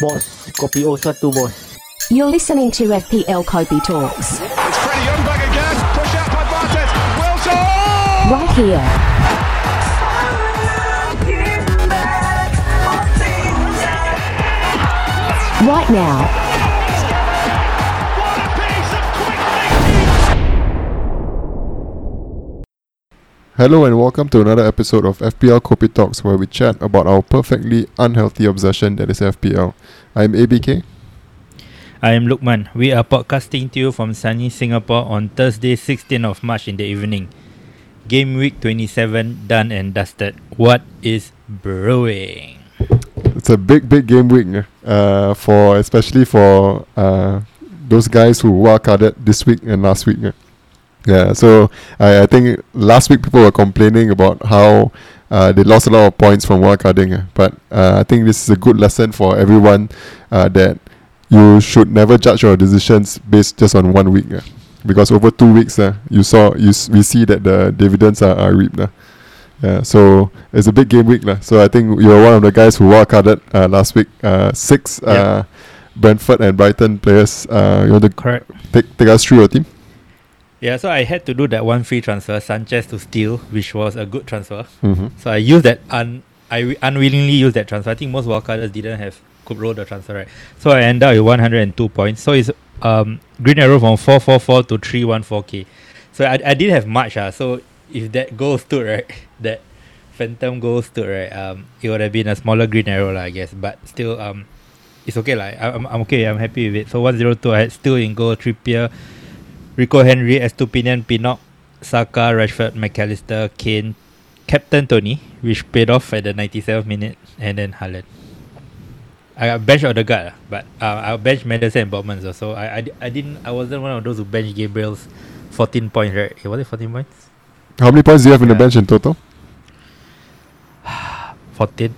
Bos, kopi O satu bos. You're listening to FPL Kopi Talks. It's Freddie Ljungberg again. Push out by Bartes. Wilson! Right here. Right now. Hello and welcome to another episode of FPL Kopi Talks where we chat about our perfectly unhealthy obsession that is FPL. I'm ABK. I am Lukman. We are podcasting to you from sunny Singapore on Thursday, 16th of March in the evening. Game week 27 done and dusted. What is brewing? It's a big, big game week eh, uh, for especially for uh, those guys who wildcarded this week and last week. Eh. Yeah, so I, I think last week people were complaining about how uh, they lost a lot of points from wildcarding, eh, but uh, I think this is a good lesson for everyone uh, that you should never judge your decisions based just on one week. eh. Because over two weeks, uh, you saw you s- we see that the dividends are, are reaped. eh. Yeah, so it's a big game week. lah. So I think you're one of the guys who wildcarded uh, last week. Uh, six uh, Brentford and Brighton players. Uh, you want to Correct. take, take us through your team? Yeah, so I had to do that one free transfer, Sanchez to Steele, which was a good transfer. Mm-hmm. So I used that un I unwillingly used that transfer. I think most wildcarders didn't have could roll the transfer right. So I ended up with 102 points. So it's um green arrow from 444 to 314k. So I, I didn't have much ah. So if that goal stood right, that phantom goal stood right, um it would have been a smaller green arrow lah, I guess. But still um it's okay like I'm I'm okay. I'm happy with it. So 102 I had still in goal Trippier, Rico Henry, Estupiñán, Pinnock, Saka, Rashford, McAllister, Kane, Captain Toney, which paid off at the 97th minute, and then Haaland. I got bench Odegaard, but uh, I bench Maddison and Botman also. So I, I, I didn't I wasn't one of those who bench Gabriel's 14 points, right? Eh, Was it 14 points? How many points do you have in the bench in total? 14.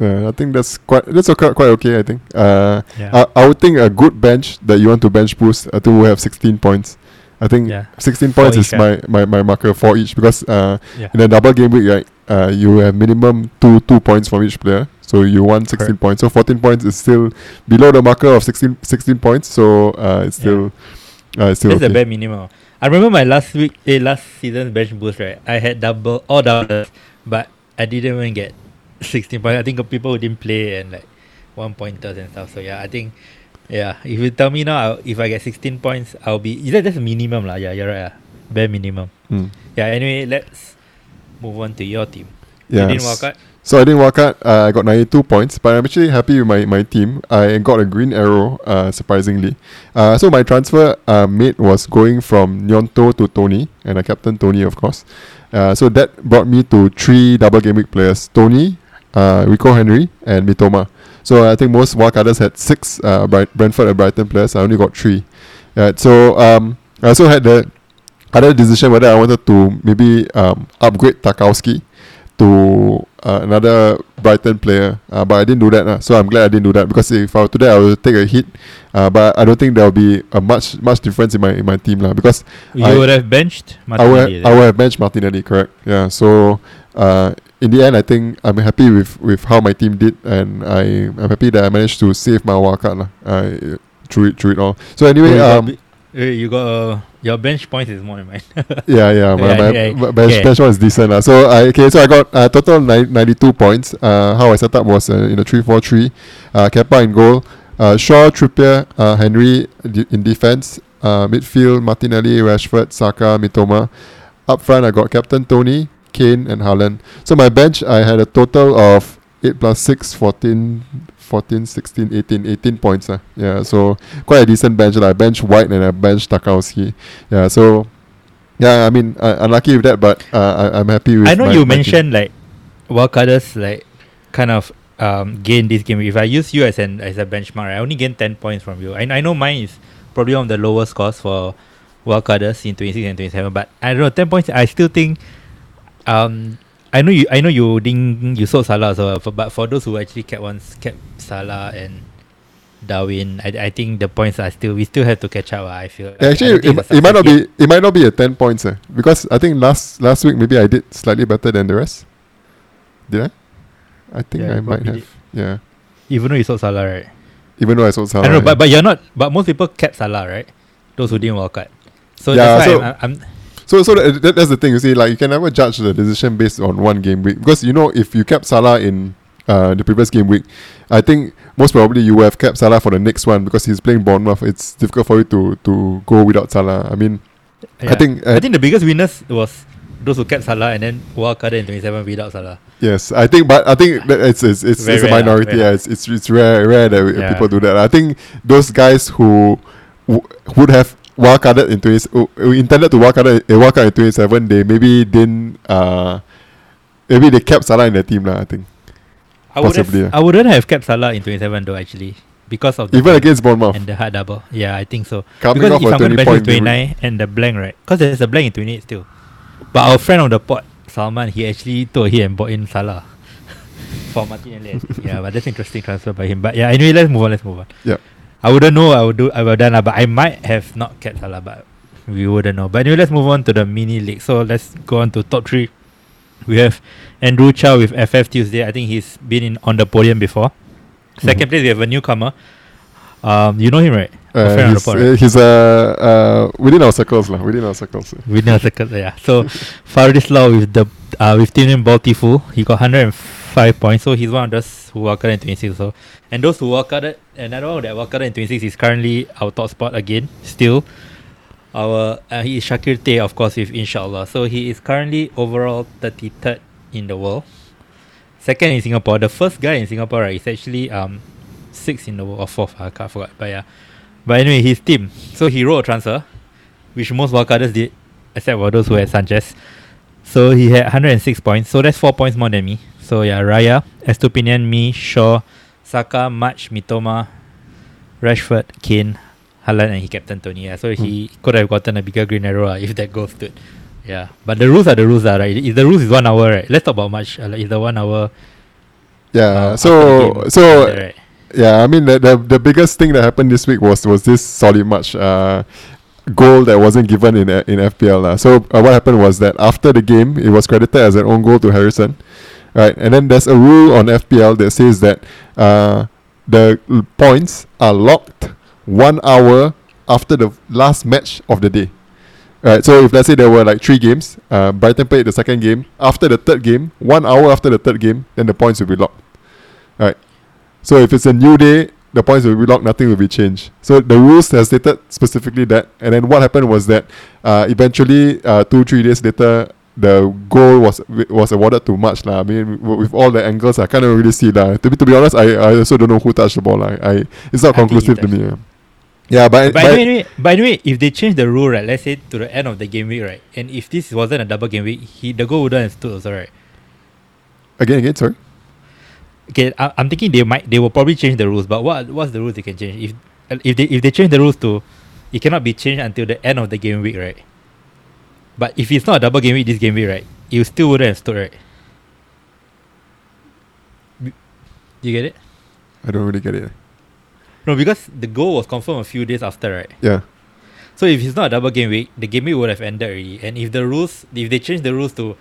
Uh, I think that's quite that's okay, quite okay. I think. Uh, Yeah. I, I would think a good bench that you want to bench boost. I think we have 16 points. I think Yeah. 16 Four points each, is my, my, my marker for each because uh, yeah. in a double game week, right, uh, you have minimum two two points from each player. So you want 16 Correct. points. So 14 points is still below the marker of 16, 16 points. So uh, it's Yeah. still uh, it's still That's the okay. bare minimum. I remember my last week, eh, last season's bench boost, right? I had double, all doubles, but I didn't even get 16 points. I think of people who didn't play and like one pointers and stuff. So yeah, I think, yeah, if you tell me now, I'll, if I get 16 points, I'll be, is that just minimum lah? Yeah, you're right. lah. Bare minimum. Mm. Yeah, anyway, let's move on to your team. Yeah. You didn't walk out? So I didn't walk out. Uh, I got 92 points, but I'm actually happy with my, my team. I got a green arrow, uh, surprisingly. Uh, so my transfer uh, made was going from Nyonto to Toney, and I captain Toney, of course. Uh, so that brought me to three double game week players: Toney, uh, Rico Henry, and Mitoma. So I think most wildcarders had six uh, Brentford and Brighton players. I only got three. Yeah, so um, I also had the other decision whether I wanted to maybe um, upgrade Tarkowski to uh, another Brighton player, uh, but I didn't do that. Uh, so I'm glad I didn't do that because if I were to that, I would take a hit. Uh, but I don't think there will be a much much difference in my in my team lah because You I- would have benched I will Martinelli. I will have benched Martinelli, correct? Yeah. So uh, in the end, I think I'm happy with, with how my team did, and I I'm happy that I managed to save my wildcard lah. I through it through it all. So anyway, you got, um, you got uh, your bench points is more than mine. yeah, yeah, my, Yeah, my, yeah, my bench, yeah. bench one is decent. lah. So I okay, so I got uh, total nine, 92 points. Uh, how I set up was uh, in a 3-4-3. Uh, Kepa in goal. Uh, Shaw, Trippier, uh, Henry d- in defense. Uh, midfield, Martinelli, Rashford, Saka, Mitoma. Up front, I got Captain Toney, Kane, and Haaland. So my bench, I had a total of 8 plus 6, 14, 14 16, 18, 18 points. Uh. Yeah, so quite a decent bench. lah. I bench White and I bench Tarkowski. Yeah, so yeah, I mean, uh, unlucky with that, but uh, I, I'm happy with. I know you my team. mentioned like wildcarders like kind of um gain this game. If I use you as an as a benchmark, right, I only gain ten points from you. I I know mine is probably one of the lowest scores for wildcarders in twenty six and twenty seven, but I don't know ten points. I still think um. I know you. I know you didn't. You sold Salah, so for, but for those who actually kept ones, kept Salah and Darwin, I, I think the points are still. We still have to catch up. ah, I feel. I- I Actually, don't it, think it's a it might not yet. be. It might not be a ten points, eh, because I think last last week maybe I did slightly better than the rest. Did I? I think Yeah, I might have. Yeah. Even though you sold Salah, right? Even though I sold Salah. I know, yeah. but but you're not. But most people kept Salah, right? Those who didn't walk out. So Yeah, that's why so- I'm, I'm, So so that, that, that's the thing. You see, like you can never judge the decision based on one game week because you know if you kept Salah in uh, the previous game week, I think most probably you would have kept Salah for the next one because he's playing Bournemouth. It's difficult for you to to go without Salah. I mean, I think uh, I think the biggest winners was those who kept Salah and then wildcarded in 27 without Salah. yes, I think, but I think that it's it's it's, it's a minority. very Yeah, it's it's it's rare rare that Yeah. people do that. I think those guys who w- would have wildcarded in 20, who who intended to wildcard uh, wildcard in 27, they maybe didn't. Uh, maybe they kept Salah in their team lah. I think. I would Possibly, have, yeah. I wouldn't have kept Salah in 27 though actually because of the Even against Bournemouth, and the hard double. Yeah, I think so. coming because off if a I'm going to 20 bench point with game week. 29 and the blank, right? Because there's a blank in 28 still. But our friend on the pod, Salman, he actually told he and bought in Salah for Martinelli. Yeah, but that's interesting transfer by him. But yeah, anyway, let's move on. Let's move on. Yep. I wouldn't know. I would do. I would have done. lah, But I might have not kept Salah. But we wouldn't know. But anyway, let's move on to the mini league. So let's go on to top three. We have Andrew Chow with FF Tuesday. I think he's been in on the podium before. 2nd Mhm. place, we have a newcomer. Um, you know him, right? Uh, friend on the he's, pod, uh, right? he's uh, uh, within our circles lah. Within our circles. Within a second, yeah. So Faris Law with the uh with team name Baltifu, he got 105 points. So he's one of those who walked in 26. So and those who walked another one that walked in 26 is currently our top spot again. Still, our uh, he is Shakir Tay, of course, with Inshallah. So he is currently overall 33rd in the world. Second in Singapore. The first guy in Singapore, right, is actually um sixth in the world or fourth. I can't forgot, but yeah. But anyway, his team. So he wrote a transfer, which most wildcarders did, except for those who had Sanchez. So he had 106 points. So that's four points more than me. So yeah, Raya, Estupiñán, me, Shaw, Saka, March, Mitoma, Rashford, Kane, Haaland, and he captain Toney. Yeah, so he could have gotten a bigger green arrow ah, if that goal stood. Yeah, but the rules are the rules, ah, right? If the rules is one hour, right? Let's talk about March. Uh, like, is the one hour. Yeah. uh, so so that right? yeah, I mean the, the the biggest thing that happened this week was was this Solly March uh, goal that wasn't given in in FPL. lah. So uh, what happened was that after the game, it was credited as an own goal to Harrison, right? And then there's a rule on FPL that says that uh, the points are locked one hour after the last match of the day. Right, so if let's say there were like three games, uh, Brighton played the second game. After the third game, one hour after the third game, then the points will be locked. Right. So if it's a new day, the points will be locked, nothing will be changed. So the rules have stated specifically that. And then what happened was that uh, eventually, uh, two, three days later, the goal was was awarded to March lah. I mean, with all the angles, I can't really see that. To be, to be honest, I, I also don't know who touched the ball. lah. I, it's not I conclusive to me. yeah. Yeah, but, But but anyway, anyway, but anyway, if they change the rule, right, let's say to the end of the game week, right, and if this wasn't a double game week, he the goal wouldn't have stood also, right? again, again, sorry. Okay, I, I'm thinking they might, they will probably change the rules. But what what's the rules they can change? If if they if they change the rules to, it cannot be changed until the end of the game week, right? But if it's not a double game week, this game week, right, you still wouldn't have stood, right? You get it? I don't really get it. No, because the goal was confirmed a few days after, right? Yeah. So if it's not a double game week, the game week would have ended already. And if the rules, if they change the rules to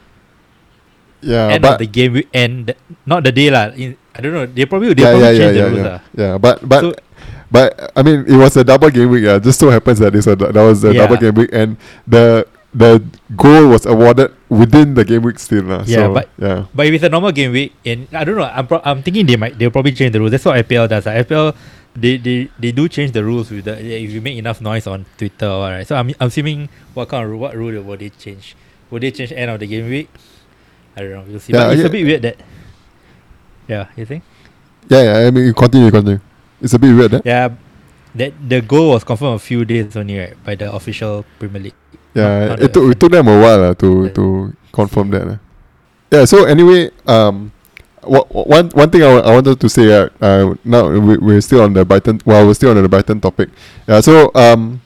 Yeah, end but of the game week end, not the day lah. I don't know. They probably they yeah, probably yeah, change yeah, the rules yeah, lah. yeah. But but So- but I mean, it was a double game week. Yeah, just so happens that it's a, that was a Yeah. double game week, and the the goal was awarded within the game week still. lah. Yeah, so, but- yeah, But if it's a normal game week, and I don't know, I'm, pro- I'm thinking they might they'll probably change the rules. That's what FPL does. lah. FPL they, they they do change the rules with the if you make enough noise on Twitter or what, right. So I'm I'm assuming what kind of rule, what rule will they change? Will they change end of the game week? I don't know. We'll see. Yeah, but it's yeah. a bit weird that. Yeah, you think? yeah, yeah. I mean, continue, continue. It's a bit weird, eh? Yeah, that the goal was confirmed a few days only, right, by the official Premier League. Yeah, it took it took them a while uh, to to confirm that. uh. Yeah. So anyway, um, wha- one one thing I, I wanted to say uh, uh now we, we're still on the Brighton. Well, we're still on the Brighton topic. Yeah. So um,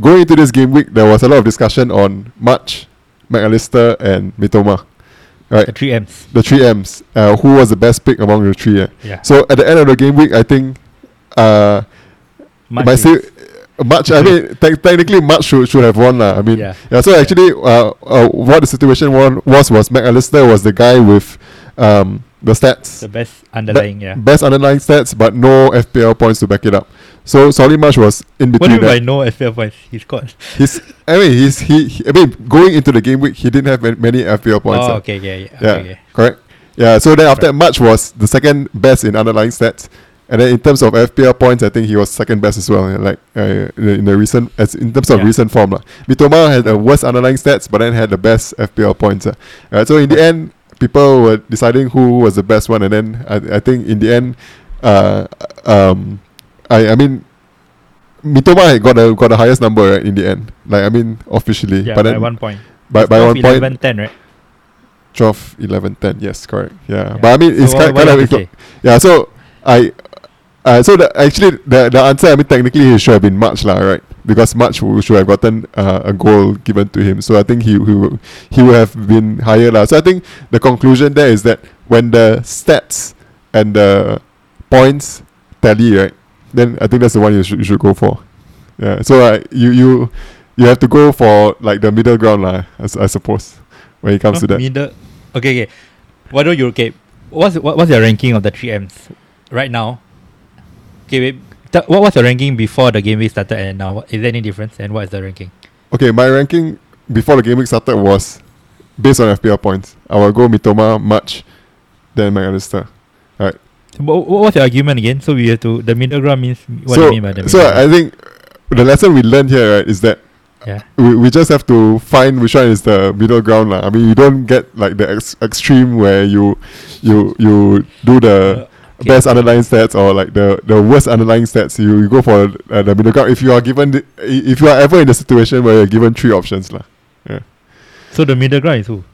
going into this game week, there was a lot of discussion on March, McAllister, and Mitoma. Right. The three M's. The three M's. Uh, who was the best pick among the three? Uh? Yeah. So at the end of the game week, I think. Uh, might say March. I mean, te- technically, March should, should have won. lah. I mean, Yeah. yeah. So actually, uh, uh, what the situation won, was was McAllister was the guy with um, the stats. The best underlying, yeah. Best underlying stats, but no FPL points to back it up. So Solly March was in between. What do you mean by no FPL points? He scored. He's, I mean, he's he, he- I mean, going into the game week, he didn't have many FPL points. oh, ah. okay, yeah, yeah. Yeah, Okay, okay. correct. Yeah, so then after Right. March was the second best in underlying stats, and then in terms of FPL points, I think he was second best as well. Like uh, in the- recent, as in terms of Yeah. recent form, lah. Mitoma had the worst underlying stats, but then had the best FPL points. Uh. So in the end, people were deciding who was the best one, and then I, I think in the end, uh, um, I I mean. Mitoma got the got the highest number right, in the end. Like I mean officially, Yeah, but by then one point. by, by 12, one point, 11, 10, right? 12, 11, 10. Yes, correct. Yeah. Yeah. But I mean, it's So kind, what, kind of. do you have to say? Yeah, so I. Uh, so the, actually, the, the answer, I mean, technically, he should have been March, lah, right? Because March should have gotten uh, a goal given to him. So I think he, he, he would have been higher. lah. So I think the conclusion there is that when the stats and the points tally, right, then I think that's the one you should, you should go for. Yeah. So uh, you, you, you have to go for like the middle ground, lah, i suppose, when it comes to that. Middle. Okay, okay. Why don't you okay? What's what, what's your ranking of the three M's right now? Okay, wait. Th- what was your ranking before the game week started and now? Is there any difference? And what is the ranking? Okay, my ranking before the game week started was based on FPL points. I will go Mitoma, March, then McAllister. What, what was your argument again? So we have to the middle ground means what do you mean by the so? I think the lesson we learned here right, is that yeah. we, we just have to find which one is the middle ground. lah. I mean, you don't get like the ex- extreme where you you you do the Uh. Best underlying stats or like the, the worst underlying stats. You, you go for uh, the middle ground if you are given the, if you are ever in the situation where you're given three options. lah. So the middle ground is who?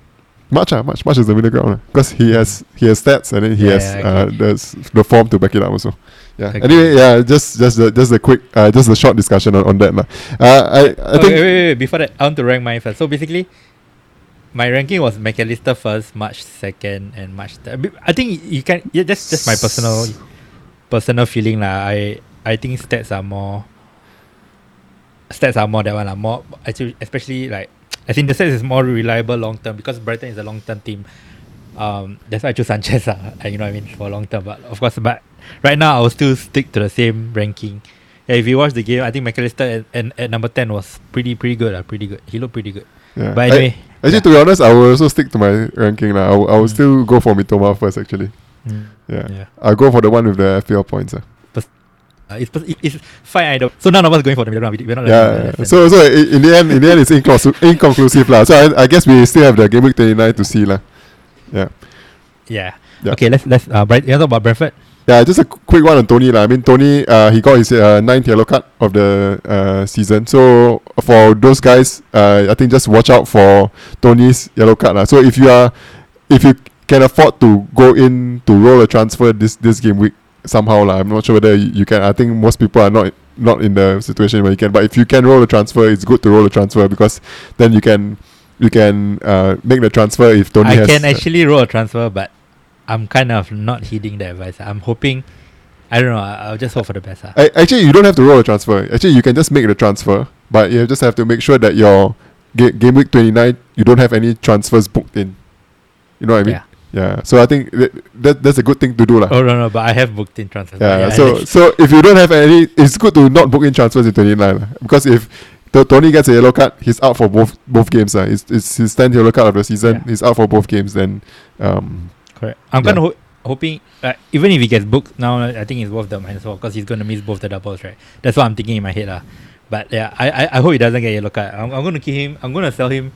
March, ah, March, March is the middle ground because he has he has stats and then he Yeah, has yeah, uh, the the form to back it up also. Yeah. Okay. Anyway, yeah, just just the, just a quick uh, just a short discussion on, on that lah. Uh, I I Okay, think wait, wait, wait. Before that, I want to rank mine first. So basically, my ranking was McAllister first, March second, and March third. I think you can. Yeah, that's just my personal personal feeling lah. I I think stats are more. Stats are more that one lah. More actually, especially like I think the stats is more reliable long term because Brighton is a long term team. Um, that's why I choose Sanchez lah. You know what I mean for long term. But of course, but right now I will still stick to the same ranking. Yeah, if you watch the game, I think McAllister at, at, at number ten was pretty pretty good. Uh, pretty good. He looked pretty good. yeah. But I- anyway, actually, to be honest, I will also stick to my ranking lah. I will, I will Mm. still go for Mitoma first. Actually, Mm, yeah. yeah. I'll go for the one with the FPL points. ah. Uh, it's, it's fine. I don't. So none of us going for the middle round. We- We're not. Yeah. yeah. So so in the end, in the end, it's inconclu- inconclusive lah. So I, I guess we still have the game week twenty nine to see lah. Yeah. yeah. Yeah. Okay. Let's let's uh. Bright. You talk about Brentford? Yeah, just a quick one on Toney. lah. I mean, Toney, uh, he got his uh, ninth yellow card of the uh, season. So for those guys, uh, I think just watch out for Toney's yellow card. lah. So if you are, if you can afford to go in to roll a transfer this this game week somehow, lah. I'm not sure whether you, you can. I think most people are not not in the situation where you can. But if you can roll a transfer, it's good to roll a transfer because then you can you can uh, make the transfer if Toney I has. can actually roll a transfer, but I'm kind of not heeding the advice. I'm hoping. I don't know. I- I'll just hope for the best. Uh. I, actually, you don't have to roll a transfer. Actually, you can just make the transfer, but you just have to make sure that your ga- game week 29, you don't have any transfers booked in. You know what I mean? Yeah. Yeah. So I think that, that that's a good thing to do, lah. Oh no no, but I have booked in transfers. yeah. I So so if you don't have any, it's good to not book in transfers in 29, lah. because if T- Toney gets a yellow card, he's out for both both games. Uh. It's, it's his 10th yellow card of the season. Yeah. He's out for both games. Then, um, correct. I'm Yeah. kind of ho- hoping, uh, even if he gets booked now, I think it's worth the minus four because he's gonna miss both the doubles, right? That's what I'm thinking in my head, lah. But yeah, I, I, I hope he doesn't get a yellow card. I'm, I'm gonna keep him. I'm gonna sell him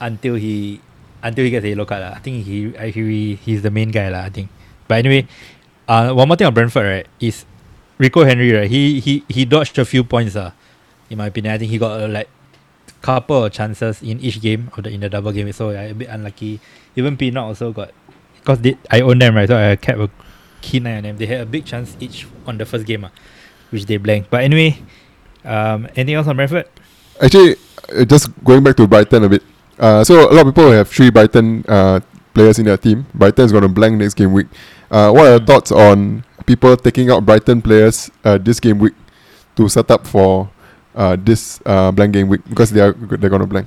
until he until he gets a yellow card. I think he, I, he he's the main guy, lah. I think. But anyway, uh, one more thing on Brentford, right? Is Rico Henry, right? He he he dodged a few points, uh, in my opinion. I think he got uh, like couple of chances in each game of the in the double game. So yeah, a bit unlucky. Even Pinnock also got because they, I own them right, so I kept a keen eye on them. They had a big chance each on the first game, uh, which they blanked. But anyway, um, anything else on Brentford? Actually, uh, just going back to Brighton a bit. Uh, so a lot of people have three Brighton uh, players in their team. Brighton is going to blank next game week. Uh, what are your thoughts on people taking out Brighton players uh, this game week to set up for uh, this uh, blank game week because they are they're going to blank.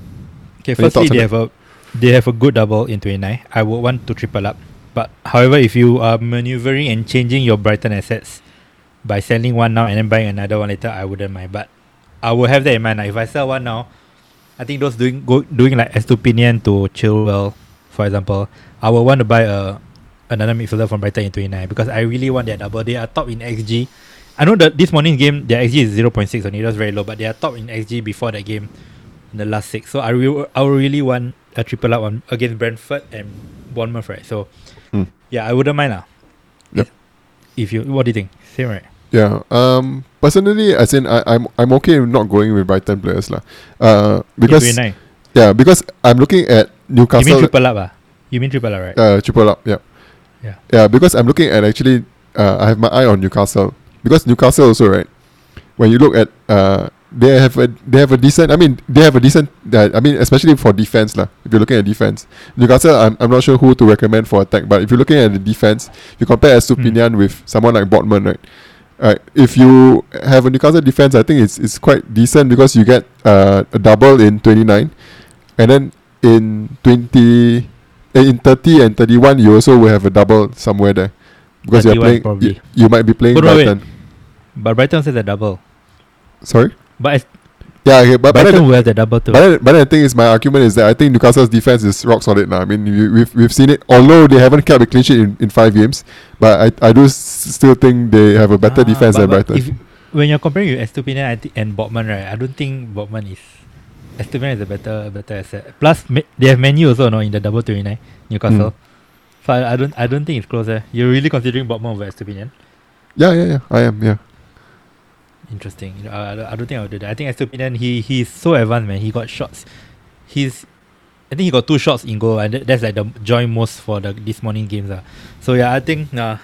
Okay, firstly they have a they have a good double in 29. I would want to triple up. But however, if you are maneuvering and changing your Brighton assets by selling one now and then buying another one later, I wouldn't mind. But I will have that in mind. If I sell one now, I think those doing go, doing like Estupiñán to Chilwell, for example, I will want to buy a another midfielder from Brighton in 29 because I really want that double. They are top in XG. I know that this morning's game their XG is 0.6 only, that's very low, but they are top in XG before that game in the last six. So I re- I really want a triple up on against Brentford and Bournemouth, right? So Hmm. yeah, I wouldn't mind lah. Yep. If you what do you think? Same right? Yeah. Um. Personally, as in, I, I'm I'm okay with not going with Brighton players lah. Uh, because 29. yeah, because I'm looking at Newcastle. You mean triple up ah? You mean triple up, right? uh, triple up. Yeah. Yeah. Yeah. Because I'm looking at actually, uh, I have my eye on Newcastle because Newcastle also right. When you look at uh, they have a they have a decent. I mean, they have a decent. Uh, I mean, especially for defense lah. If you're looking at defense, Newcastle, I'm, I'm not sure who to recommend for attack. But if you're looking at the defense, you compare Estupiñán with someone like Botman, right? Right. If you have a Newcastle defense, I think it's it's quite decent because you get uh, a double in 29, and then in 20, eh, in 30 and 31, you also will have a double somewhere there because you're playing. You, you might be playing But no, wait. But Brighton says a double. Sorry. But as Yeah. Okay. But but then, will have the double but but the thing is, my argument is that I think Newcastle's defense is rock solid now. I mean, we, we've we've seen it. Although they haven't kept a clean sheet in, in five games, but I I do s- still think they have a better Ah, defense but- than but Brighton. If, when you're comparing with Estupinian I thi- and Botman, right? I don't think Botman is. Estupinian is a better better asset. Plus, ma- they have Menu also, no, in the double twenty nine Newcastle. Hmm. So I, I don't I don't think it's close. Eh. You're really considering Botman over Estupinian? yeah, yeah, yeah. I am. Yeah. Interesting. You know, I, I don't- think I would do that. I think Estupinian he he's so advanced, man. He got shots. He's I think he got two shots in goal, and that, that's like the joy most for the this morning games. Uh. So yeah, I think nah.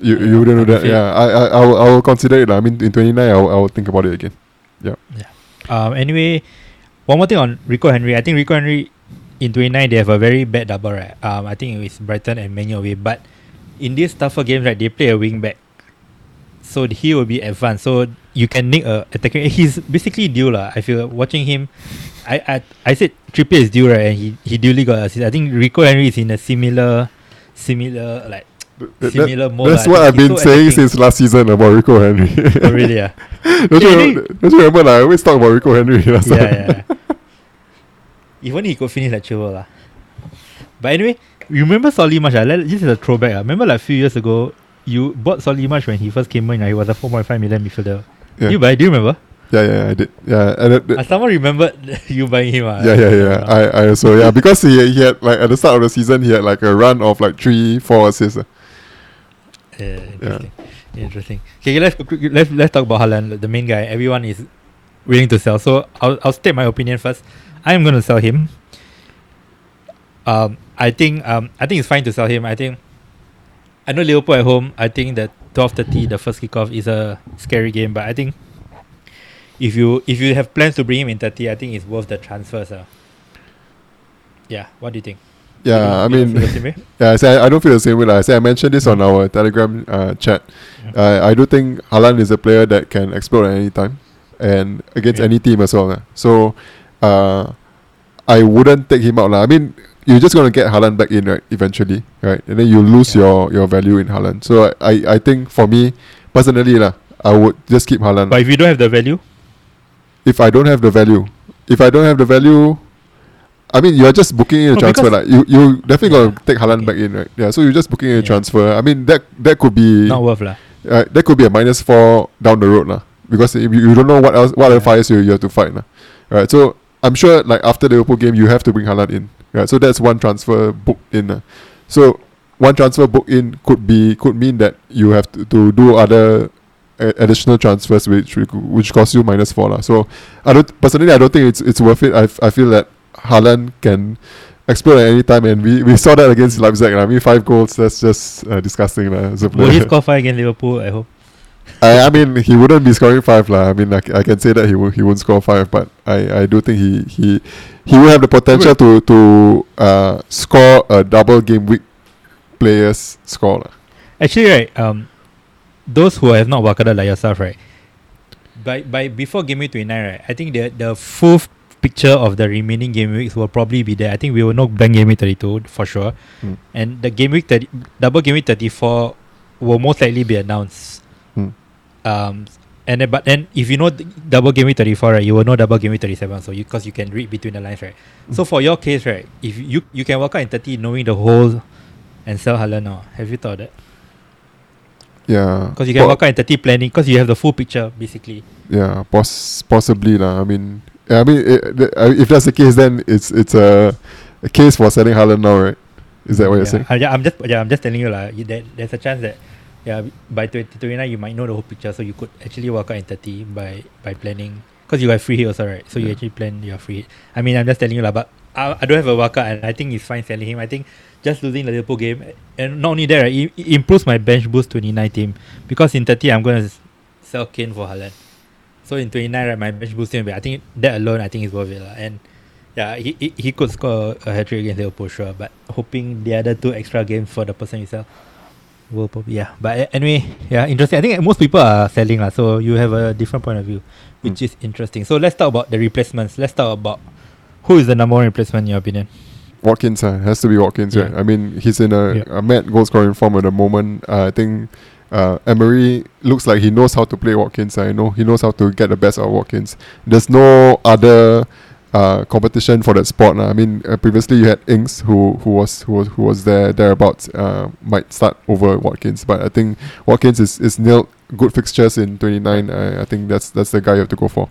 You, Yeah, you wouldn't I'm that. Yeah, I, I, I, will, I will consider it. lah. I mean, in 29, I will, I will think about it again. Um, anyway, one more thing on Rico Henry. I think Rico Henry in 29 they have a very bad double, right? Um, I think it's Brighton and Man away. But in these tougher games, right, they play a wing back, so he will be advanced. So you can nick a attacking. He's basically due lah. I feel watching him. I I, I said Trippier is due right, and he he duly got assist. I think Rico Henry is in a similar similar like similar that- mode. that's what I've been so saying attacking. since last season about Rico Henry. Oh, really? Yeah. don't, you remember, don't you remember? Like, I always talk about Rico Henry. last yeah, time. yeah, only he could finish like Chilwell lah. But anyway, you remember Solly March? ah? Let- This is a throwback. ah. Remember like a few years ago, you bought Solly March when he first came in. ah, He was a 4.5 million midfielder. Yeah. You buy? Do you remember? yeah, yeah, I did. Yeah, and that- Uh, someone remembered you buying him. ah. yeah, yeah, yeah. I, I also yeah because he, he had like at the start of the season he had like a run of like three, four assists. ah. Yeah, interesting. Interesting. Okay, let's let's let's talk about Haaland, the main guy. Everyone is willing to sell. So I'll I'll state my opinion first. I am going to sell him. Um, I think um I think it's fine to sell him. I think I know Liverpool at home. I think that twelve thirty the first kickoff is a scary game, but I think if you if you have plans to bring him in thirty, I think it's worth the transfers. Uh. Yeah, what do you think? Yeah, I mean, yeah, I say I don't feel the same way. Like I say, I mentioned this on our Telegram uh, chat. Yeah. Uh, I do think Haaland is a player that can explode at any time, and against Yeah. any team as well. So, uh, I wouldn't take him out. lah. I mean, you're just gonna get Haaland back in, right? Eventually, right? And then you lose Yeah. your your value in Haaland. So I, I, think for me personally, lah, I would just keep Haaland. But if you don't have the value, if I don't have the value, if I don't have the value, I mean, you're just booking in a No, transfer. Like you, you definitely Yeah. gonna take Haaland back in, right? Yeah. So you're just booking in a transfer. I mean, that that could be not worth lah. uh, that could be a minus four down the road, lah. Because if you, you don't know what else, what other fires you, you have to fight, lah. Right. So I'm sure, like after the Liverpool game, you have to bring Haaland in. Right. So that's one transfer booked in. lah. So one transfer booked in could be could mean that you have to, to do other a- additional transfers which which cost you minus four lah. So I don't personally I don't think it's it's worth it. I, f- I feel that Haaland can explode at any time, and we, we saw that against Leipzig. I mean, five goals. That's just uh, disgusting, lah. As a Will he score five against Liverpool? I hope. I, I mean, he wouldn't be scoring five, lah. I mean, like, I can say that he will he won't score five, but I, I do think he he he will have the potential to to uh score a double game week players score, lah. Actually, right. Um, those who have not worked out like yourself, right. By by before game week twenty nine, right. I think the the full picture of the remaining game weeks will probably be there. I think we will know blank game week 32 for sure. Mm. And the game week 30, double game week 34 will most likely be announced. Um, and then, but then if you know double game week 34, right, you will know double game week 37. So you because you can read between the lines, right? So for your case, right, if you you can walk out in 30 knowing the whole and sell Haaland now. Have you thought that? Yeah. Because you can Po- walk out in 30 planning because you have the full picture basically. Yeah, poss- possibly lah. I mean, I mean, it, if that's the case, then it's it's a, a case for selling Haaland now, right? Is that what you're saying? Yeah, I'm just yeah, I'm just telling you like that there's a chance that yeah by 2029 you might know the whole picture, so you could actually work out in 30 by by planning because you have free hit also, right? So you actually plan your free hit. I mean, I'm just telling you lah, but I, I don't have a walkout and I think it's fine selling him. I think just losing the Liverpool game and not only that, right, it, it improves my bench boost 29 team because in 30 I'm gonna sell Kane for Haaland. So in 29, right, my bench boost him. I think that alone, I think is worth it lah. And yeah, he, he, he could score a hat trick against Liverpool, sure. But hoping the other two extra games for the person himself will probably yeah. But anyway, yeah, interesting. I think most people are selling lah, so you have a different point of view, which Mm. is interesting. So let's talk about the replacements. Let's talk about who is the number one replacement in your opinion. Watkins uh, has to be Watkins, Yeah. right? I mean, he's in a, Yeah. a mad goal scoring form at the moment. Uh, I think uh, Emery looks like he knows how to play Watkins. I know he knows how to get the best out of Watkins. There's no other uh, competition for that spot. lah. I mean, uh, previously you had Ings who who was who was who was there thereabouts. Uh, might start over Watkins, but I think Watkins is is nailed good fixtures in 29. I, I think that's that's the guy you have to go for.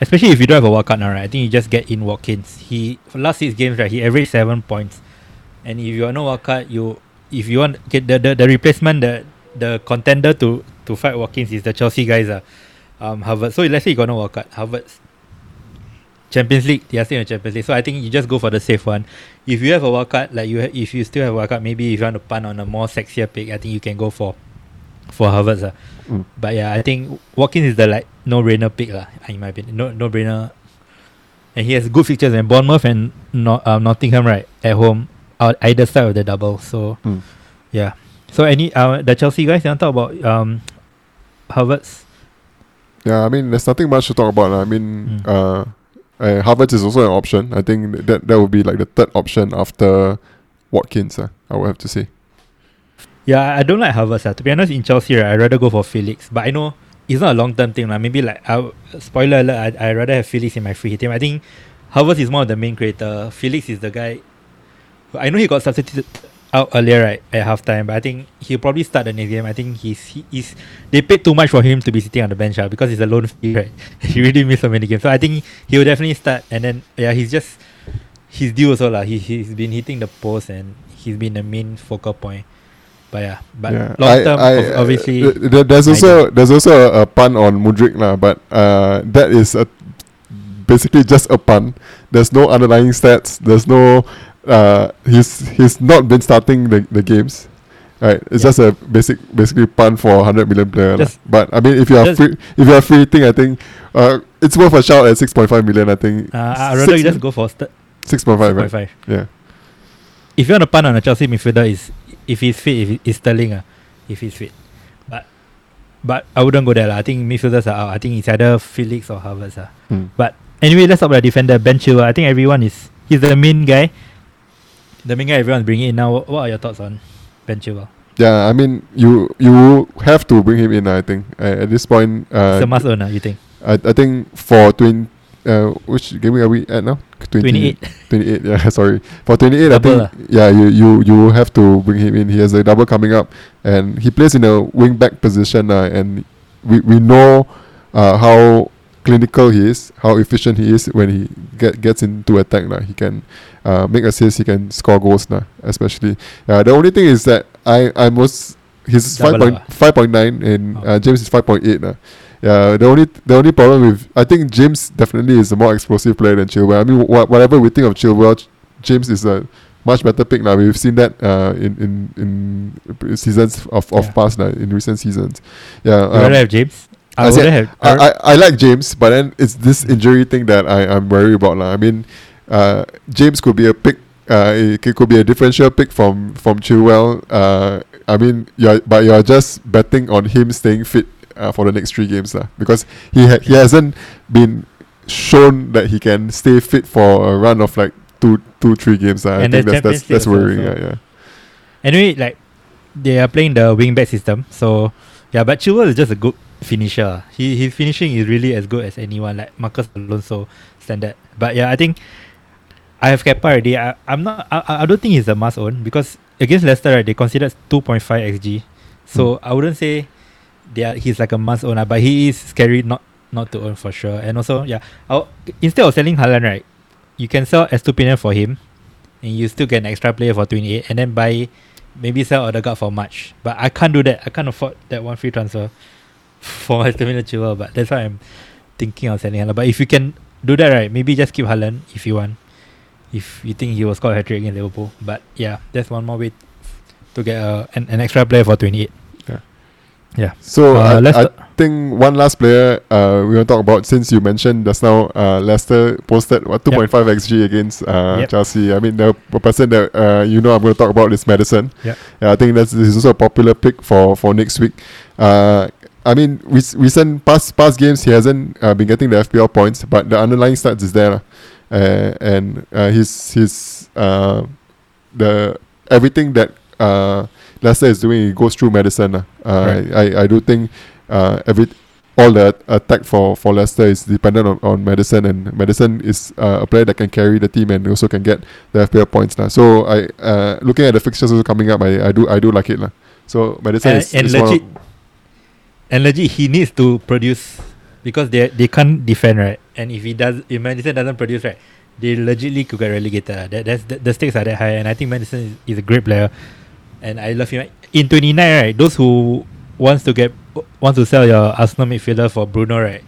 Especially if you don't have a wildcard now, right? I think you just get in Watkins. He last six games, right? He averaged seven points, and if you are no wildcard, you if you want get the, the, the replacement, the the contender to to fight Watkins is the Chelsea guys, uh, um, Havertz. So let's say you got no wildcard, Havertz Champions League, they are still in the Champions League. So I think you just go for the safe one. If you have a wildcard, like you, ha- if you still have a wildcard, maybe if you want to punt on a more sexier pick, I think you can go for for Havertz. Uh. Mm. But yeah, I think Watkins is the like no brainer pick lah, in my opinion. No no brainer. And he has good fixtures and Bournemouth and Not, um, Nottingham right at home out either side of the double. So Mm. yeah. So any uh, the Chelsea guys you want to talk about um Havertz Yeah, I mean, there's nothing much to talk about. I mean, Mm. uh, uh, Havertz is also an option. I think that that would be like the third option after Watkins. Uh, I would have to say. Yeah, I don't like Havertz. Uh. To be honest, in Chelsea, right, I'd rather go for Felix. But I know it's not a long term thing. Like. Maybe like, I, spoiler alert, I, I'd rather have Felix in my free hit team. I think Havertz is more of the main creator. Felix is the guy. I know he got substituted out earlier, right, at halftime. But I think he'll probably start the next game. I think he's, he, he's they paid too much for him to be sitting on the bench uh, because he's a lone fee, right? he really missed so many games. So I think he'll definitely start. And then, yeah, he's just, he's due also. lah. He, he's been hitting the post and he's been the main focal point. But yeah, but yeah, long term, I, I, obviously. uh, th- th- there's also there's also a, a pun on Mudryk lah, but uh, that is a, basically just a pun. There's no underlying stats. There's no uh, he's he's not been starting the, the games. Right, it's Yeah. just a basic basically pun for hundred million player. Just- but I mean, if you are free, if you are free thing, I think uh, it's worth a shout at six point five million. I think Uh, I'd rather you just go for st- six point five. Right? 6.5. Yeah. If you want to punt on a Chelsea midfielder, is if he's fit, if it's Sterling, uh, if he's fit. But but I wouldn't go there. lah. I think midfielders are out. I think it's either Felix or Havertz. Uh. Hmm. But anyway, let's talk about the defender, Ben Chilwell. I think everyone is he's the main guy. The main guy everyone's bringing in now. What, are your thoughts on Ben Chilwell? Yeah, I mean, you you have to bring him in. I think uh, at this point, uh, it's a must uh, you think? I, I think for twin, uh, which game are we at now? 20 28. 28, yeah, sorry. For 28, I think, yeah, you, you you have to bring him in. He has a double coming up, and he plays in a wing back position, uh, and we, we know uh, how clinical he is, how efficient he is when he get gets into attack. Nah. He can uh, make assists, he can score goals, nah, especially. Uh, the only thing is that I, I most, he's Double 5.9 and Oh. uh, James is 5.8. Nah. Yeah, the only the only problem with I think James definitely is a more explosive player than Chilwell. I mean, wha- whatever we think of Chilwell, Ch- James is a much better pick now. We've seen that uh, in in in seasons of of Yeah. past now in recent seasons. Yeah, You um, have James? I, I said- have. I, I, I like James, but then it's this injury thing that I I'm worried about. lah. I mean, uh, James could be a pick. Uh, it could be a differential pick from from Chilwell. Uh, I mean, you're but you're just betting on him staying fit uh, for the next three games, lah. Because he ha- he hasn't been shown that he can stay fit for a run of like two, two, three games. Uh, I And think that's that's, that's worrying. Yeah, yeah. Anyway, like they are playing the wing back system, so yeah. But Chilwell is just a good finisher. He his finishing is really as good as anyone, like Marcos Alonso standard. But yeah, I think I have Kepa already. I, I'm not. I, I- don't think he's a must own because against Leicester, right, they considered 2.5 xg. So I wouldn't say they are, he's like a must own, ah, but he is scary not not to own for sure. And also, yeah, I'll, instead of selling Haaland, right, you can sell Estupiñán for him, and you still get an extra player for 28, and then buy maybe sell Odegaard for March. But I can't do that. I can't afford that one free transfer for Estupiñán Chilwell. But that's why I'm thinking of selling Haaland. But if you can do that, right, maybe just keep Haaland if you want. If you think he will score a hat trick against Liverpool. But yeah, that's one more way to get a, an, an extra player for 28. So Uh, I, I think one last player uh, we want to talk about since you mentioned just now uh, Leicester posted what 2.5 xg against uh, Yep. Chelsea. I mean the person that uh, you know I'm going to talk about is Maddison. Yep. Yeah, I think that's this is also a popular pick for for next week. Uh, I mean, rec- recent past past games he hasn't uh, been getting the FPL points, but the underlying stats is there, lah. uh, and uh, his his uh, the everything that uh, Leicester is doing it goes through Maddison. Uh, Right. I I do think uh, every all the attack for, for Leicester is dependent on, on Maddison, and Maddison is uh, a player that can carry the team and also can get the FPL points. lah. So I uh, looking at the fixtures also coming up, I, I do I do like it. lah. So Maddison And, is, and is legit, and legit, he needs to produce because they they can't defend right. And if he does, if Maddison doesn't produce right, they legitly could get relegated. ah. That that's the, the stakes are that high, and I think Maddison is, is a great player, and I love him. In 29, right, those who wants to get wants to sell your Arsenal midfielder for Bruno, right?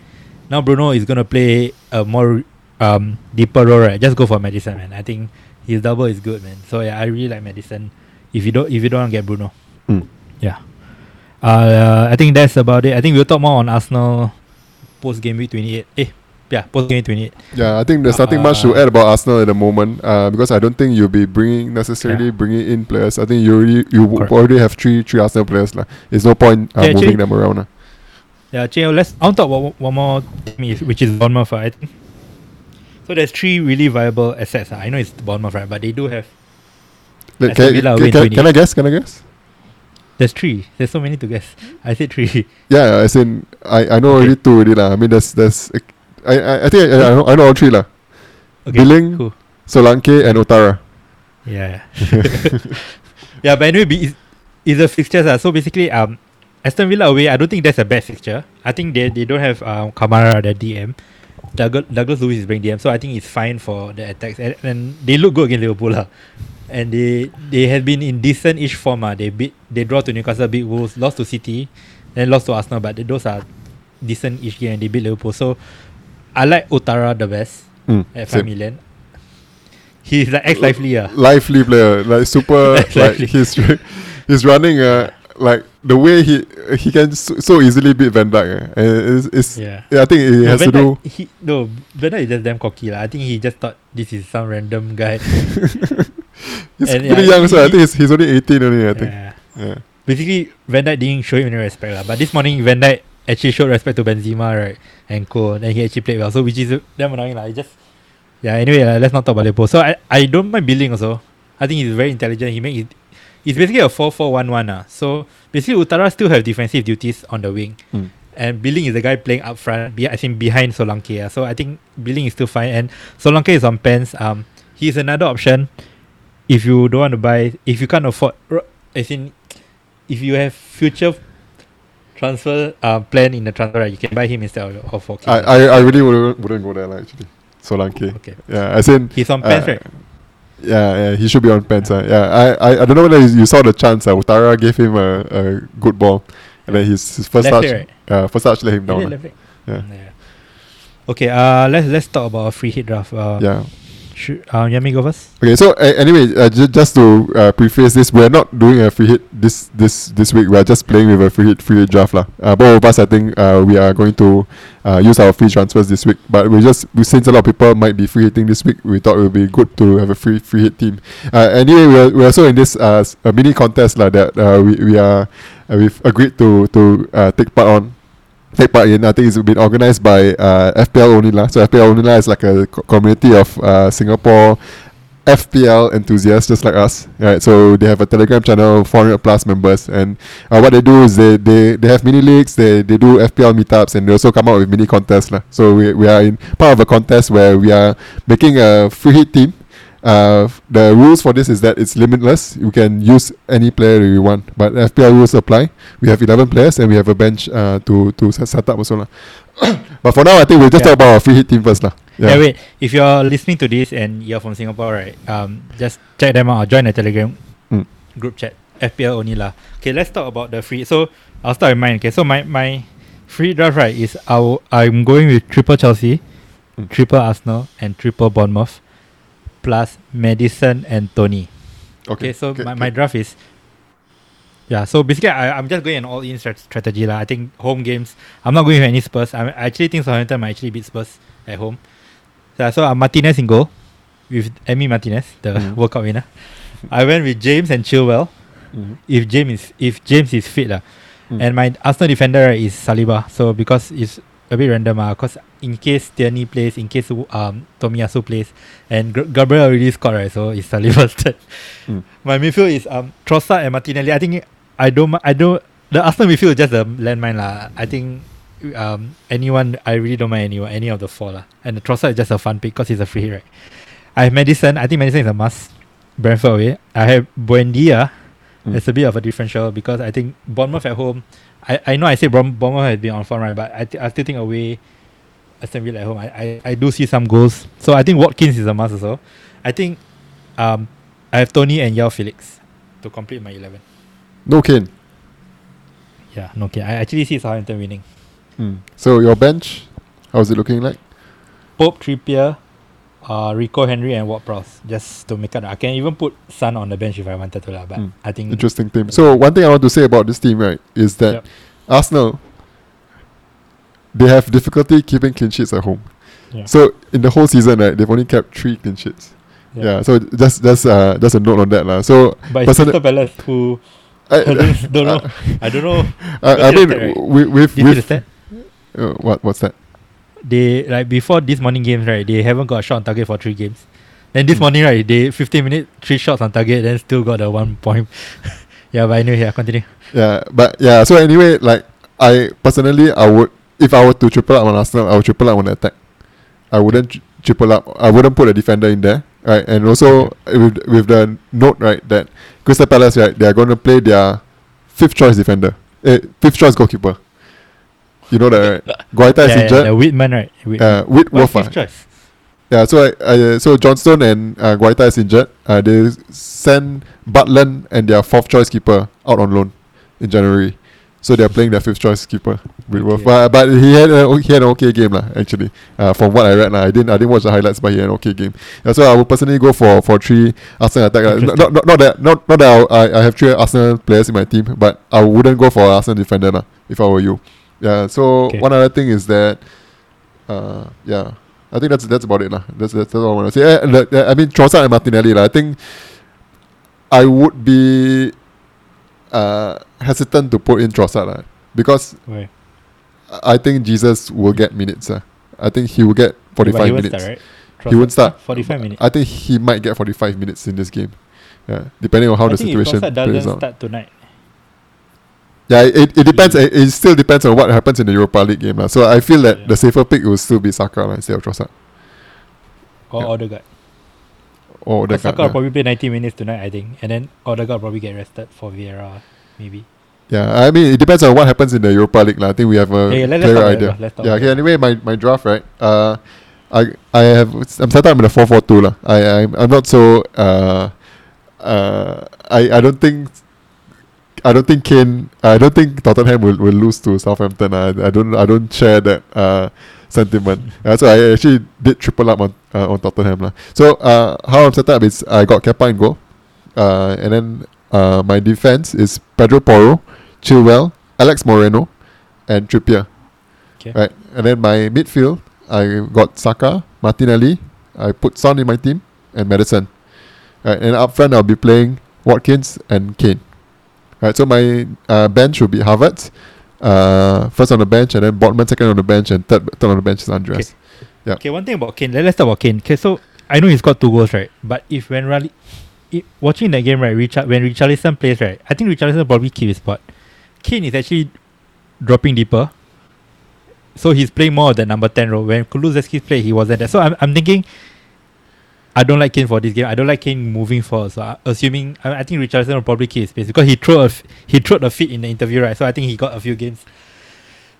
Now Bruno is gonna play a more um deeper role, right? Just go for Maddison, man. I think his double is good, man. So yeah, I really like Maddison. If you don't, if you don't get Bruno, Mm. yeah. Uh, I think that's about it. I think we'll talk more on Arsenal post game week 28. Eh, yeah, post game week 28. Yeah, I think there's nothing much to Uh, add about Arsenal at the moment uh, because I don't think you'll be bringing necessarily Yeah. bringing in players. I think you already you Correct. already have three three Arsenal players lah. There's no point uh, Yeah, moving actually- them around. lah. Yeah, Chio, let's. I want to talk about one- more, team which is Bournemouth. I think. So there's three really viable assets. ah. I know it's Bournemouth, right? But they do have. Can, can, can, can I guess? Can I guess? There's three. There's so many to guess. I said three. Yeah, as in I, I know already two already lah. I mean there's there's I I, I think I, I, know, I know all three lah. Okay, Billing, cool. Solanke and Otara. Yeah. yeah, but anyway, be- it's, it's a fixtures. Uh. So basically, um, Aston Villa away, I don't think that's a bad fixture. I think they, they don't have um, Kamara, the DM. Douglas, Douglas Lewis is bringing DM, so I think it's fine for the attacks. And, and they look good against Liverpool. lah. And they they have been in decent-ish form. Uh. They beat they draw to Newcastle, beat Wolves, lost to City, then lost to Arsenal. But those are decent-ish game and they beat Liverpool. So I like Otara the best Mm, at same. 5 million. He's like ex-lively. Uh. lively player, like super, like he's he's running uh like the way he he can so, so easily beat Van Dijk. Uh, it's, it's Yeah. yeah, I think it No, has to Van do. Dijk, he, no, Van Dijk is just damn cocky. lah. I think he just thought this is some random guy. He's and pretty yeah, young, so I think he's, he's only eighteen only. I think. Yeah. Yeah. Basically, Van Dijk didn't show him any respect. lah. But this morning, Van Dijk actually showed respect to Benzema, right? And Co. Then he actually played well. So, which is damn annoying. He just, yeah, anyway, uh, let's not talk about Liverpool. So, I, I don't mind Billing also. I think he's very intelligent. He make it, it's basically a 4 4 1 1. Uh. So, basically, Ouattara still have defensive duties on the wing. Mm. And Billing is the guy playing up front, be, I think behind Solanke. Uh. So I think Billing is still fine. And Solanke is on pens. Um, he's another option if you don't want to buy, if you can't afford, as in, if you have future transfer uh, plan in the transfer, right, you can buy him instead of, of 4K. I, I, I really wouldn't, wouldn't go there lah, actually. Solanke. okay. Yeah, I in He's on pens, uh, right? Yeah, yeah, he should be on pens. Uh. Yeah, I, I, I don't know whether you saw the chance. Uh, Ouattara gave him a, a good ball, and then his, his first Left touch, right? uh, first touch let him down. it uh. Yeah. Yeah. Okay, uh, let's let's talk about a free hit draft. Uh, Yeah. Should, uh, go first? Okay, so uh, anyway, uh, ju- just to uh, preface this, we're not doing a free hit this this this week. We're just playing with a free hit free hit draft lah. Uh, both of us, I think, uh, we are going to uh, use our free transfers this week. But we just we since a lot of people might be free hitting this week, we thought it would be good to have a free free hit team. Uh, anyway, we're, we're also in this uh, a mini contest lah that uh, we we are uh, we've agreed to to uh, take part on. Take part in. I think it's been organized by uh, FPL Onila. So FPL Onila is like a co- community of uh, Singapore FPL enthusiasts just like us. Right. So they have a Telegram channel, 400 plus members, and uh, what they do is they, they, they have mini leagues. They, they do FPL meetups, and they also come out with mini contests lah. So we, we are in part of a contest where we are making a free team. Uh, the rules for this is that it's limitless. You can use any player you want, but FPL rules apply. We have 11 players and we have a bench uh, to to set, up also but for now, I think we'll just Yeah. talk about our free hit team first lah. Yeah. wait. If you're listening to this and you're from Singapore, right? Um, just check them out. Join the Telegram Mm. group chat. FPL only lah. Okay, let's talk about the free. So I'll start with mine. Okay, so my my free draft right is I'll, I'm going with triple Chelsea, Mm. triple Arsenal, and triple Bournemouth, plus Maddison and Toney. Okay, so my, my draft is yeah. So basically, I, I'm just going an all-in strat- strategy lah. I think home games. I'm not going with any Spurs. I, I actually think Southampton might actually beat Spurs at home. So, so uh, Martinez in goal with Emmy Martinez, the Mhm. World Cup winner. I went with James and Chilwell. Mhm. If James is if James is fit lah. Mm. and my Arsenal defender is Saliba. So because it's a bit random ah, cause in case Tierney plays, in case um Tomiyasu plays, and Gr- Gabriel already scored right, so it's Saliba's turn. Mm. My midfield is um Trossard and Martinelli. I think I don't I don't the Arsenal midfield is just a landmine lah. I think um anyone I really don't mind anyone any of the four lah. And the Trossard is just a fun pick because he's a free hit, right. I have Maddison. I think Maddison is a must. Brentford away. I have Buendia. Mm. It's a bit of a differential because I think Bournemouth at home. I, I know I say Bourne- Bournemouth has been on form right, but I, th- I still think away Aston Villa at home. I, I, I do see some goals. So I think Watkins is a must also. I think um I have Tony and Yao Felix to complete my eleven. No Kane. Yeah, no okay. I actually see Southampton winning. So your bench, how's it looking like? Pope, Trippier, uh, Rico Henry and Ward Prowse just to make up. I can even put Son on the bench if I wanted to lah, but Mm. I think Interesting team. So one thing I want to say about this team, right, is that Yep. Arsenal they have difficulty keeping clean sheets at home. Yeah. So in the whole season, right, they've only kept three clean sheets. Yeah. so just just uh just a note on that, lah. So But it's Personal- Crystal Palace who I, I don't, don't know. I don't know. I, I What's mean, the stat, right? with with, Did you see the with stat? uh, what what's that? They like before this morning games, right? They haven't got a shot on target for three games. Then this Mm. morning, right? They 15 minutes, three shots on target, then still got the one point. yeah, but anyway, yeah, continue. Yeah, but yeah. So anyway, like I personally, I would if I were to triple up on Arsenal, I would triple up on the attack. I wouldn't tri- triple up. I wouldn't put a defender in there, right? And also with with the note, right, that Crystal Palace, right, they are going to play their fifth choice defender, eh, fifth choice goalkeeper. You know that, right? Guaita is yeah, yeah, injured. the Whitman, right? Whit- uh, Whitworth, fifth choice. Yeah, so I, I so Johnstone and uh, Guaita is injured. Uh, they send Butland and their fourth choice keeper out on loan in January. So they're playing their fifth choice keeper, Whitworth. Okay. But, but he had a, he had an okay game lah. Actually, uh, from what I read lah, I didn't I didn't watch the highlights, but he had an okay game. Yeah, so I would personally go for for three Arsenal attack. lah. Not, not, not, not that not, not that I, I have three Arsenal players in my team, but I wouldn't go for Arsenal defender lah, if I were you. Yeah. So Okay. one other thing is that, uh, yeah. I think that's that's about it lah. That's that's all I want to say. The- I mean, Trossard and Martinelli lah. I think I would be uh, hesitant to put in Trossard lah, because Why? I think Jesus will get minutes. Uh. I think he will get 45 won't minutes. Start, right? He won't start. 45 minutes. I think he might get 45 minutes in this game. Yeah, depending on how I the situation plays doesn't out. start tonight. Yeah, it, it depends. It, it still depends on what happens in the Europa League game. lah. So I feel that Yeah. the safer pick will still be Saka lah, instead of Trossard. Or Yeah. Odegaard. Or the Because Saka will probably play 90 minutes tonight, I think. And then Odegaard will probably get rested for Vieira, maybe. Yeah, I mean it depends on what happens in the Europa League. lah. I think we have a Yeah, clearer it idea. Let's talk yeah. Okay. Anyway, my, my draft right. Uh, I I have I'm set up in the four four two lah. I I'm, I'm not so uh uh I I don't think. I don't think Kane. I don't think Tottenham will, will lose to Southampton. I, I don't. I don't share that uh, sentiment. Uh, so I actually did triple up on uh, on Tottenham lah. So uh, how I'm set up is I got Kepa in goal, uh, and then uh, my defense is Pedro Porro, Chilwell, Alex Moreno, and Trippier. Okay. Right, and then my midfield I got Saka, Martinelli. I put Son in my team and Maddison. Right, and up front I'll be playing Watkins and Kane. Right, so my uh, bench will be Harvard, Uh, first on the bench, and then Botman second on the bench, and third third on the bench is Andreas. Yeah. Okay, one thing about Kane. Let, us talk about Kane. Okay, so I know he's got two goals, right? But if when Rally, it, watching that game, right, Richard when Richarlison plays, right, I think Richarlison probably keep his spot. Kane is actually dropping deeper. So he's playing more of the number ten role. When Kulusevski played, he wasn't there. So I'm, I'm thinking. I don't like Kane for this game. I don't like Kane moving forward. So uh, assuming, I, I think Richarlison will probably keep his space because he threw a f- he threw a fit in the interview, right? So I think he got a few games.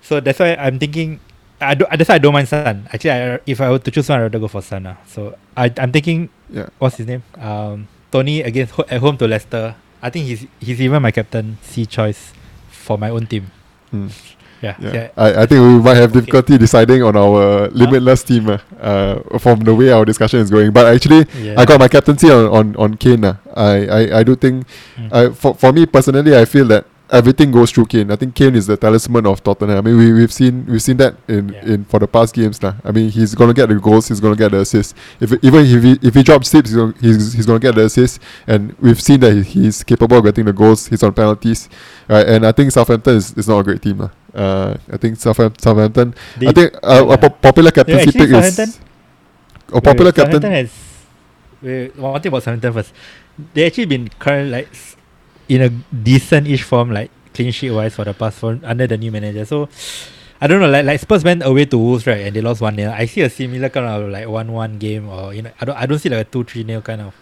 So that's why I'm thinking I don't. That's why I don't mind Son. Actually, I, if I were to choose one, I'd rather go for Son. Uh. So I, I'm thinking, Yeah. what's his name? Um, Toney against ho- at home to Leicester. I think he's he's even my captain C choice for my own team. Hmm. Yeah, Yeah. yeah. I, I think we might have Okay. difficulty deciding on our limitless team uh, uh, from the way our discussion is going. But actually, Yeah. I got my captaincy on on, on Kane. Uh. I, I I do think Mm. I for, for me personally, I feel that everything goes through Kane. I think Kane is the talisman of Tottenham. I mean, we we've seen we've seen that in, Yeah. in for the past games now. I mean, he's gonna get the goals. He's gonna get the assists. If even if he if he drops tips, he's gonna, he's, he's gonna get the assists. And we've seen that he, he's capable of getting the goals. He's on penalties. Right, and I think Southampton is, is not a great team. lah. Uh, I think Southampton, Southampton I They- think uh, yeah. a po- popular captaincy actually pick is a popular Wait, captain. Southampton has. Wait, one thing about Southampton first. They actually been current like in a decent-ish form, like clean sheet wise for the past for under the new manager. So I don't know, like like Spurs went away to Wolves, right, and they lost one 0 I see a similar kind of like one-one game, or you know, I don't I don't see like a two-three 0 kind of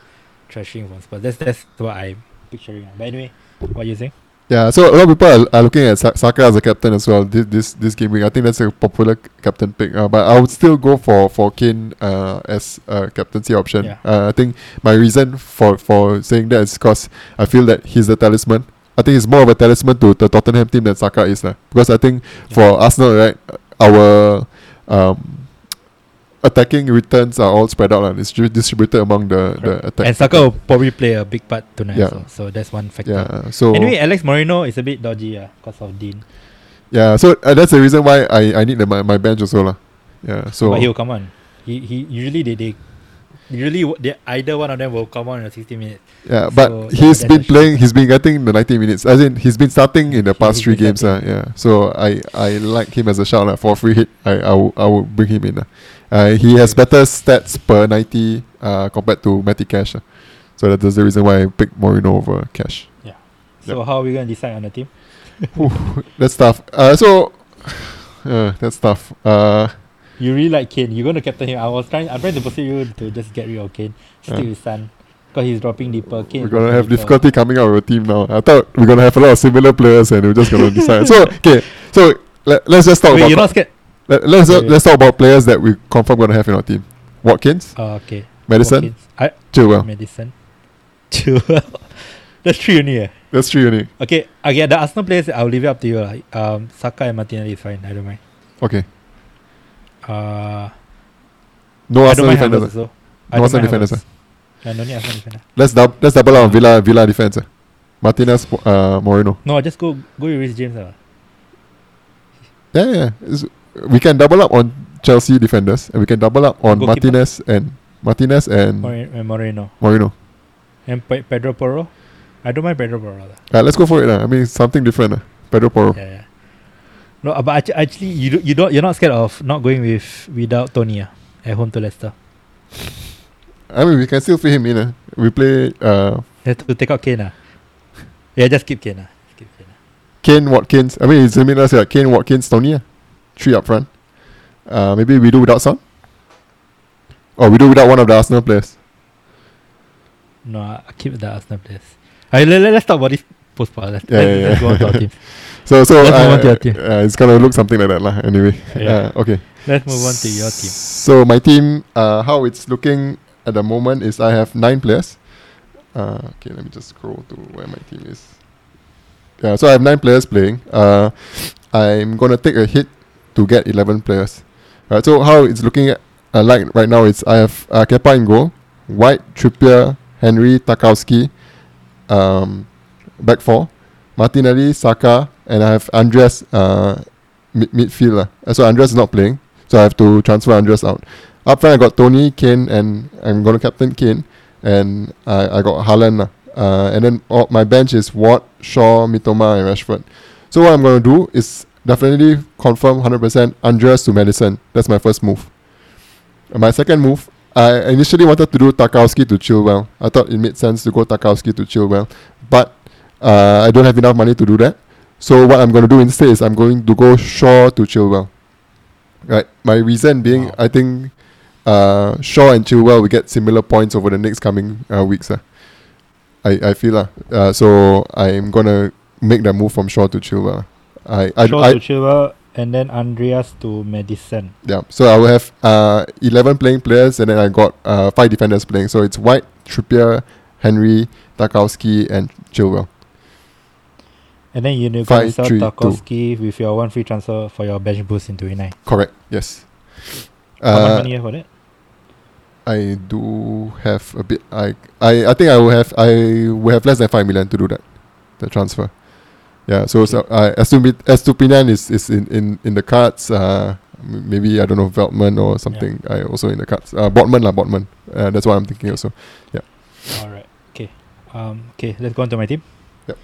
trashing from Spurs. That's that's what I'm picturing. But anyway, what you saying? Yeah, so a lot of people are, are looking at Sa- Saka as a captain as well this this, this game week. I think that's a popular captain pick. Uh, but I would still go for for Kane uh, as a captaincy option. Yeah. Uh, I think my reason for for saying that is because I feel that he's the talisman. I think he's more of a talisman to the Tottenham team than Saka is. lah. Because I think for Arsenal, right, our um, attacking returns are all spread out. and It's distri- distributed among the, the attack. and Saka will probably play a big part tonight. Yeah. So, so that's one factor. Yeah, so Anyway, Alex Moreno is a bit dodgy, yeah, because of Digne. Yeah, so uh, that's the reason why I, I need the, my, my bench also lah. Yeah, so but he'll come on. He he usually they they usually w- they, either one of them will come on in the 60 minutes. yeah, but so he's been playing. He's been getting the 90 minutes. As in, he's been starting in the He- past three games. Uh, yeah, so I I like him as a shout for a free hit. I I will, I will bring him in. lah. Uh, he has better stats per 90 uh, compared to Matty Cash. uh. So that- that's the reason why I picked Moreno over Cash. Yeah. So how are we gonna decide on the team? That's tough. Uh, so uh, that's tough. Uh, You really like Kane. You're gonna captain him. I was trying. I'm trying to persuade you to just get rid of Kane. Stick Yeah. with Son. Because he's dropping deeper. Kane. we're gonna have deeper. difficulty coming out with a team now. I thought we're gonna have a lot of similar players and we're just gonna decide. So okay, so let, let's just talk Wait, about you're not scared? Let, let's Wait, wait. let's talk about players that we confirm gonna have in our team. Watkins, Oh, okay. Maddison, Watkins. I Chilwell. Maddison. Chilwell. That's three only. Eh. That's three only. Okay. Okay. The Arsenal players, I'll leave it up to you. lah. Um, Saka and Martinelli is fine. I don't mind. Okay, Uh, no I Arsenal defenders. Also. No Arsenal defenders. Havertz. Yeah, no need Arsenal defender. Let's dub, let's double on Villa Villa defense. uh. Martinez, uh, Moreno. No, just go go with James. Uh. Yeah, yeah. yeah. It's- we can double up on Chelsea defenders and we can double up on Goalkeeper. Martinez and Martinez and More- Moreno. Moreno. And Pe- Pedro Porro. I don't mind Pedro Porro. lah. Uh, let's go for it. Uh. I mean, something different. Uh. Pedro Porro. Yeah, yeah. No, uh, but actu- actually, you do, you don't you're not scared of not going with without Toney uh, at home to Leicester. I mean, we can still fit him in. Uh. We play uh, You have to take out Kane. Uh. Yeah, just keep Kane. Uh. Just keep Kane. Kane, Watkins. I mean, it's limitless. Yeah. Kane, Watkins, Toney. Uh. Three up front. Uh, maybe we do without Son. Or we do without one of the Arsenal players. No, I keep the Arsenal players. Alright, let, let, us talk about this post part. Let's, Yeah, let's, yeah, let's yeah. go on to our team. So, so Let's move on to uh, your team. uh, it's gonna look something like that, lah. Anyway, Yeah. uh, okay. Let's move on to your team. So my team, uh, how it's looking at the moment is I have nine players. Uh, okay, let me just scroll to where my team is. Yeah, so I have nine players playing. Uh, I'm gonna take a hit to get eleven players. Right, so how it's looking at uh, like right now is I have uh, Kepa in goal, White, Trippier, Henry, Tarkowski, um, back four, Martinelli, Saka, and I have Andreas uh, mid midfield lah. Uh, So Andreas is not playing, so I have to transfer Andreas out. Up front I got Toney, Kane, and I'm gonna captain Kane, and I I got Haaland. Uh, and then all, my bench is Watt, Shaw, Mitoma, and Rashford. So what I'm gonna do is definitely confirm 100% Andreas to Maddison. That's my first move. And my second move, I initially wanted to do Tarkowski to Chilwell. I thought it made sense to go Tarkowski to Chilwell, but uh, I don't have enough money to do that. So what I'm going to do instead is I'm going to go Shaw to Chilwell. Right. My reason being, Wow. I think uh, Shaw and Chilwell will get similar points over the next coming uh, weeks. Uh. I I feel uh, uh, so I'm gonna make that move from Shaw to Chilwell. I I, Shaw I to Chilwell and then Andreas to Maddison. yeah. So I will have uh eleven playing players and then I got uh five defenders playing. So it's White, Trippier, Henry, Tarkowski, and Chilwell. And then you're going to sell three, two. Tarkowski with your one free transfer for your bench boost in 29. Correct. Yes. How much Uh, money you have for that? I do have a bit. I I I think I will have. I will have less than five million to do that, the transfer. Yeah. So so uh, Estupi- Estupiñán is is in, in, in the cards. Uh, maybe I don't know Veltman or something. I also in the cards. Uh, Botman lah, Botman. Uh, that's what I'm thinking also. Yeah. Alright. Okay. Um, okay, let's go on to my team. Yep.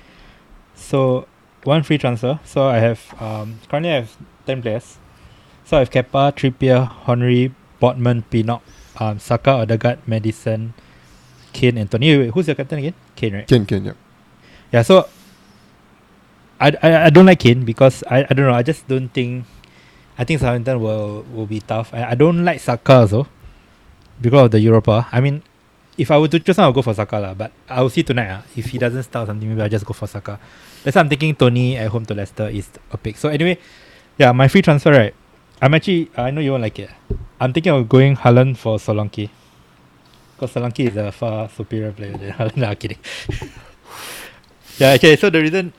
So one free transfer. So I have um currently I have ten players. So I have Kepa, Trippier, Henry, Botman, Pinnock, um, Saka, Odegaard, Madison, Kane, and Toney. Wait, wait, who's your captain again? Kane, right? Kane, Kane. Yeah. Yeah, so I, I, I don't like Kane because I, I don't know, I just don't think I think Southampton will will be tough. I, I don't like Saka also because of the Europa. I mean if I were to choose I'll go for Saka lah. But I'll see tonight. Ah, If he doesn't start something, maybe I'll just go for Saka. That's why I'm thinking Toney at home to Leicester is a pick. So anyway, yeah, my free transfer right. I'm actually I know you won't like it. I'm thinking of going Haaland for Solanke. Because Solanke is a far superior player than Haaland. Nah, kidding. yeah, okay, so the reason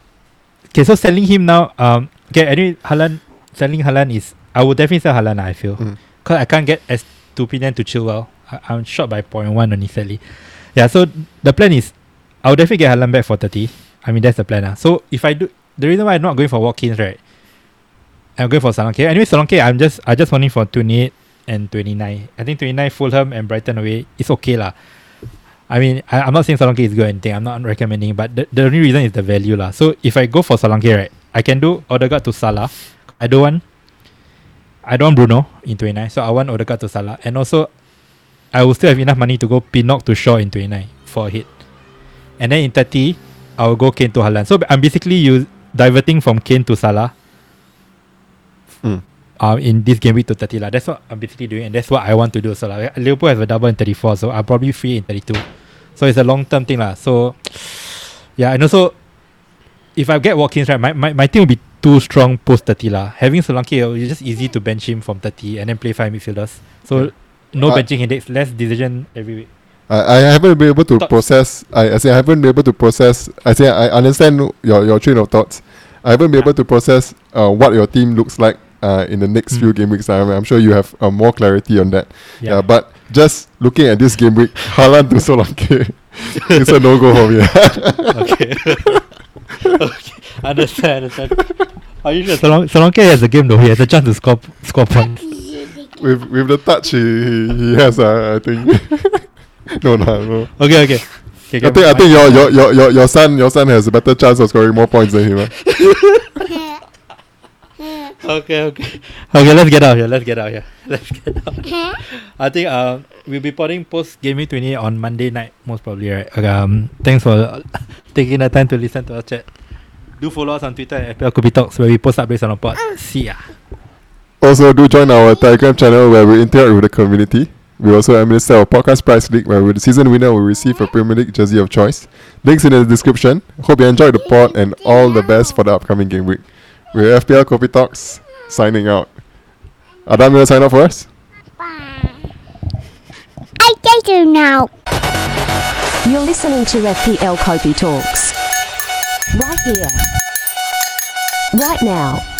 Okay, so selling him now, um okay, anyway, Haaland selling Haaland is I would definitely sell Haaland, I feel. Mm. Cause I can't get as Stupinian to Chilwell. I, I'm short by 0.1 only sadly. Yeah, so the plan is I'll definitely get Haaland back for 30. I mean that's the plan. Uh. So if I do the reason why I'm not going for Watkins, right? I'm going for Solanke. Anyway, Solanke, I'm just I just want him for 28 and 29. I think 29 Fulham and Brighton away is okay lah. I mean, I, I'm not saying Solanke is good or anything. I'm not recommending, but the, the only reason is the value lah. So if I go for Solanke, right, I can do Odegaard to Salah. I don't want, I don't want Bruno in 29, so I want Odegaard to Salah, and also, I will still have enough money to go Pinnock to Shaw in 29 for a hit, and then in 30, I will go Kane to Haaland. So I'm basically use diverting from Kane to Salah. Mm. Um, in this game week to 30 lah. That's what I'm basically doing, and that's what I want to do. So like Liverpool has a double in 34, so I'll probably free in 32. So it's a long term thing lah. So yeah, and also if I get Watkins right, my, my, my team will be too strong post 30 lah. Having Solanke, it's just easy to bench him from 30 and then play five midfielders. So no Uh, benching headaches, less decision every week. I, I haven't been able to process. I, I say I haven't been able to process. I say I understand your, your train of thoughts. I haven't been able to process uh, what your team looks like uh, in the next Mm. few game weeks. I'm, I'm sure you have uh, more clarity on that. Yeah. Yeah. but just looking at this game week, Haaland to Solanke, it's a no go for me. okay. okay. Understand, understand. Are you sure Solan- Solanke has a game though? He has a chance to score score points. with with the touch he, he, he has, uh, I think. no, no, no. Okay, okay. okay I think I think your, your your your your son your son has a better chance of scoring more points than him. Uh. Okay, okay. Okay, let's get out here. Let's get out here. Let's get out. I think uh, we'll be putting post gaming 28 on Monday night, most probably, right? Okay, um, thanks for taking the time to listen to our chat. Do follow us on Twitter at FPL Kopi Talks where we post updates on our pod. See ya. Also, do join our Telegram channel where we interact with the community. We also administer our podcast prize league where the season winner will receive a Premier League jersey of choice. Links in the description. Hope you enjoyed the pod and all the best for the upcoming game week. We're FPL Kopi Talks signing out. Adam, you want to sign up for us? Bye. I do now. You're listening to FPL Kopi Talks. Right here. Right now.